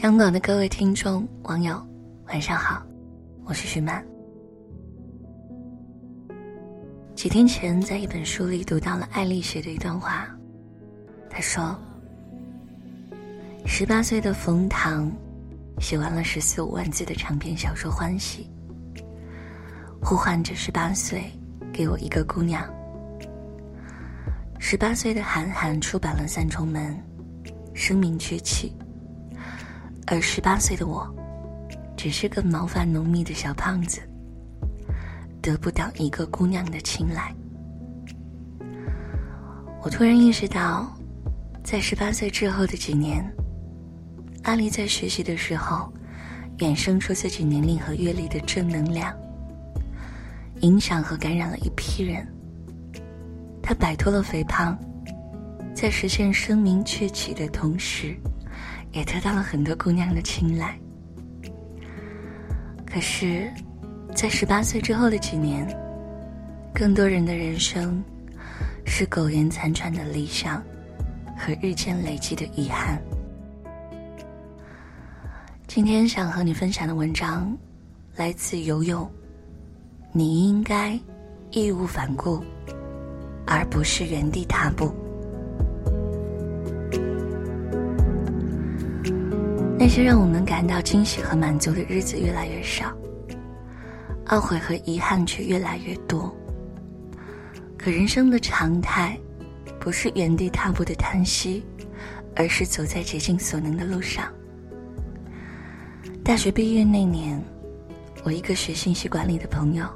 央广的各位听众、网友，晚上好，我是徐曼。几天前，在一本书里读到了艾丽写的一段话，她说：“十八岁的冯唐写完了十四五万字的长篇小说《欢喜》，呼唤着十八岁，给我一个姑娘。十八岁的韩寒出版了《三重门》，声名鹊起。”而十八岁的我，只是个毛发浓密的小胖子，得不到一个姑娘的青睐。我突然意识到，在十八岁之后的几年，阿离在学习的时候，衍生出自己年龄和阅历的正能量，影响和感染了一批人。他摆脱了肥胖，在实现声名鹊起的同时。也得到了很多姑娘的青睐。可是，在十八岁之后的几年，更多人的人生是苟延残喘的理想和日渐累积的遗憾。今天想和你分享的文章来自游泳，你应该义无反顾，而不是原地踏步。那些让我们感到惊喜和满足的日子越来越少，懊悔和遗憾却越来越多。可人生的常态，不是原地踏步的叹息，而是走在竭尽所能的路上。大学毕业那年，我一个学信息管理的朋友，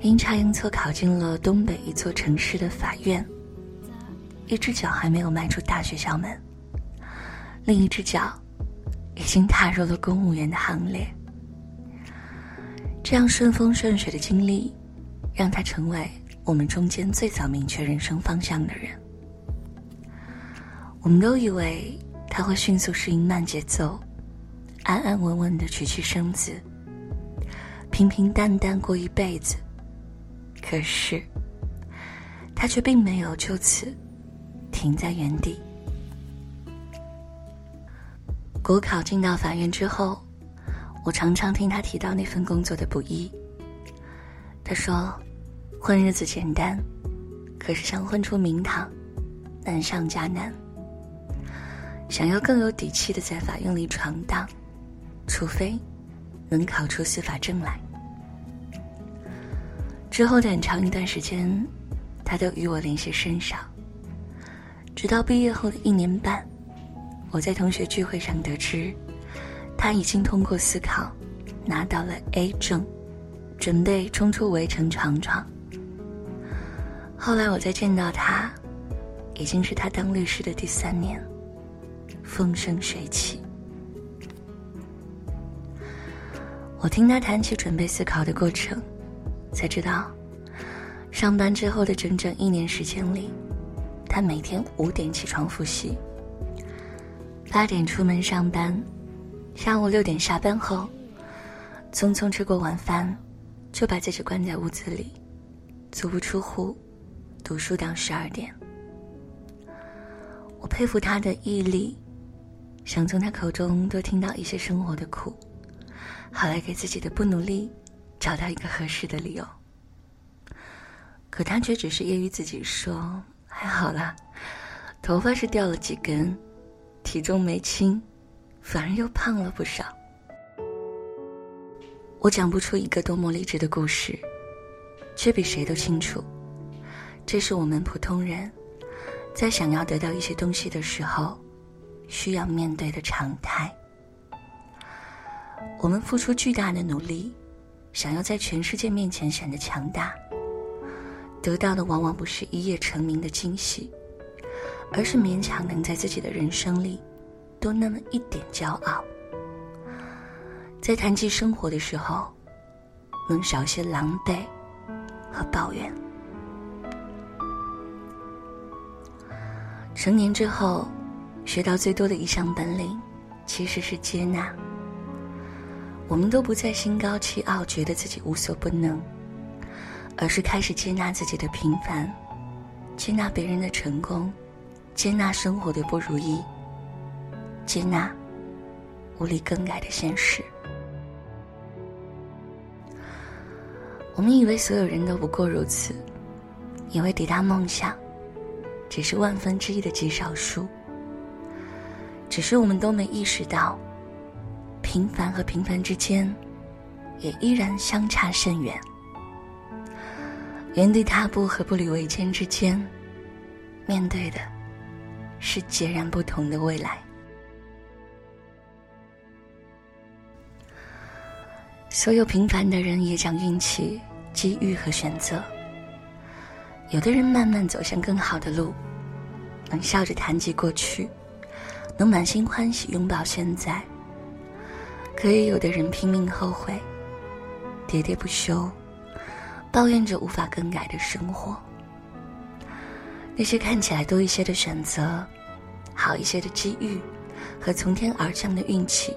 阴差阳错考进了东北一座城市的法院，一只脚还没有迈出大学校门，另一只脚。已经踏入了公务员的行列。这样顺风顺水的经历，让他成为我们中间最早明确人生方向的人。我们都以为他会迅速适应慢节奏，安安稳稳的娶妻生子，平平淡淡过一辈子。可是，他却并没有就此停在原地。国考进到法院之后，我常常听他提到那份工作的不易。他说：“混日子简单，可是想混出名堂，难上加难。想要更有底气的在法院里闯荡，除非能考出司法证来。”之后的很长一段时间，他都与我联系甚少，直到毕业后的一年半。我在同学聚会上得知，他已经通过思考，拿到了 A 证，准备冲出围城闯闯。后来我再见到他，已经是他当律师的第三年，风生水起。我听他谈起准备思考的过程，才知道，上班之后的整整一年时间里，他每天五点起床复习。八点出门上班，下午六点下班后，匆匆吃过晚饭，就把自己关在屋子里，足不出户，读书到十二点。我佩服他的毅力，想从他口中多听到一些生活的苦，好来给自己的不努力找到一个合适的理由。可他却只是揶揄自己说：“还好啦，头发是掉了几根。”体重没轻，反而又胖了不少。我讲不出一个多么励志的故事，却比谁都清楚，这是我们普通人，在想要得到一些东西的时候，需要面对的常态。我们付出巨大的努力，想要在全世界面前显得强大，得到的往往不是一夜成名的惊喜。而是勉强能在自己的人生里多那么一点骄傲，在谈及生活的时候，能少些狼狈和抱怨。成年之后，学到最多的一项本领，其实是接纳。我们都不再心高气傲，觉得自己无所不能，而是开始接纳自己的平凡，接纳别人的成功。接纳生活的不如意，接纳无力更改的现实。我们以为所有人都不过如此，以为抵达梦想只是万分之一的极少数。只是我们都没意识到，平凡和平凡之间，也依然相差甚远。原地踏步和步履维艰之间，面对的是截然不同的未来。所有平凡的人也讲运气、机遇和选择。有的人慢慢走向更好的路，能笑着谈及过去。能满心欢喜拥抱现在，可也有的人拼命后悔，喋喋不休，抱怨着无法更改的生活。那些看起来多一些的选择，好一些的机遇，和从天而降的运气，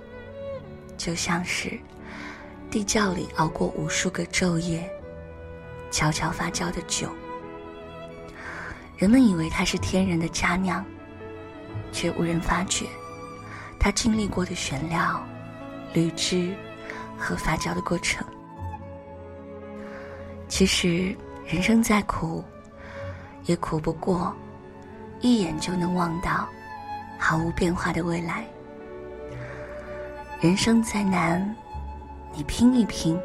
就像是地窖里熬过无数个昼夜，悄悄发酵的酒。人们以为它是天然的佳酿。却无人发觉，他经历过的选料、滤汁和发酵的过程。其实，人生再苦，也苦不过一眼就能望到毫无变化的未来。人生再难，你拼一拼，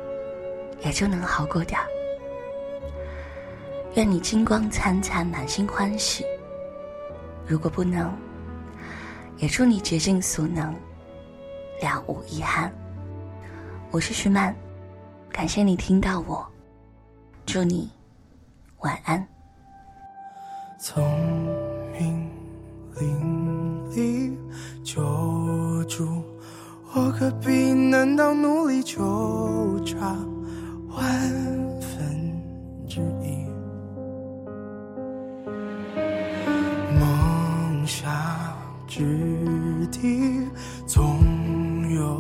也就能好过点儿。愿你金光灿灿，满心欢喜。如果不能，也祝你竭尽所能，了无遗憾。我是徐曼，感谢你听到我，祝你晚安。聪明伶俐救助我，何必难道努力就差万分之一？梦想。之地，总有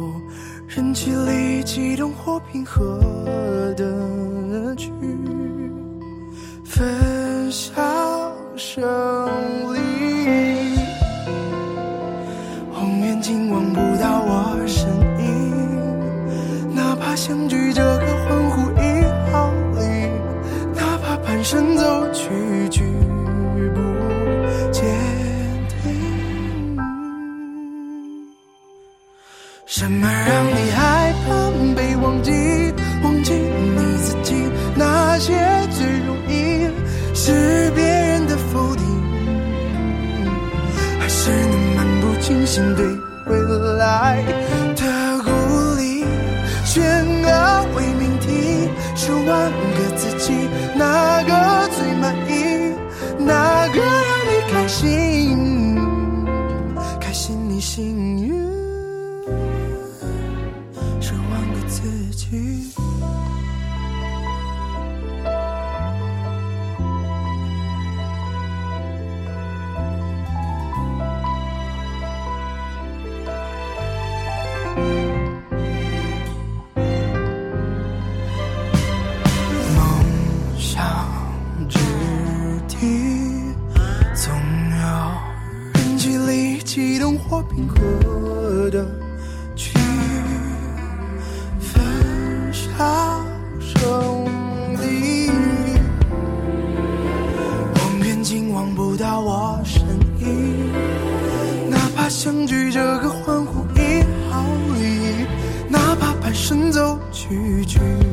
人气力激动或平和的去分享胜利。相距这个欢呼一毫厘，哪怕半生走去举步见。什么让你害怕被忘记？忘记你自己，那些最容易是别人的否定，还是你漫不经心对未来的？选个伪命题，十万个自己，哪个最满意？哪个让你开心？开心你幸运。十万个自己动或平和的去分享胜利，望远镜望不到我身影，哪怕相距这个欢呼一毫厘，哪怕半生走去。